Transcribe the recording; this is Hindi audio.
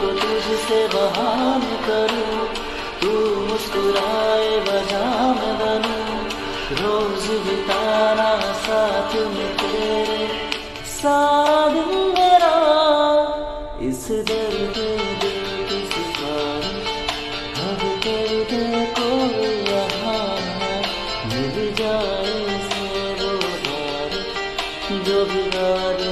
को तुझसे बहान करूँ, तू मुस्कुराए वजह में बनूं। रोज बिताना साथ में तेरे दिन मेरा। इस दर्द दिल की जो बिगाड़े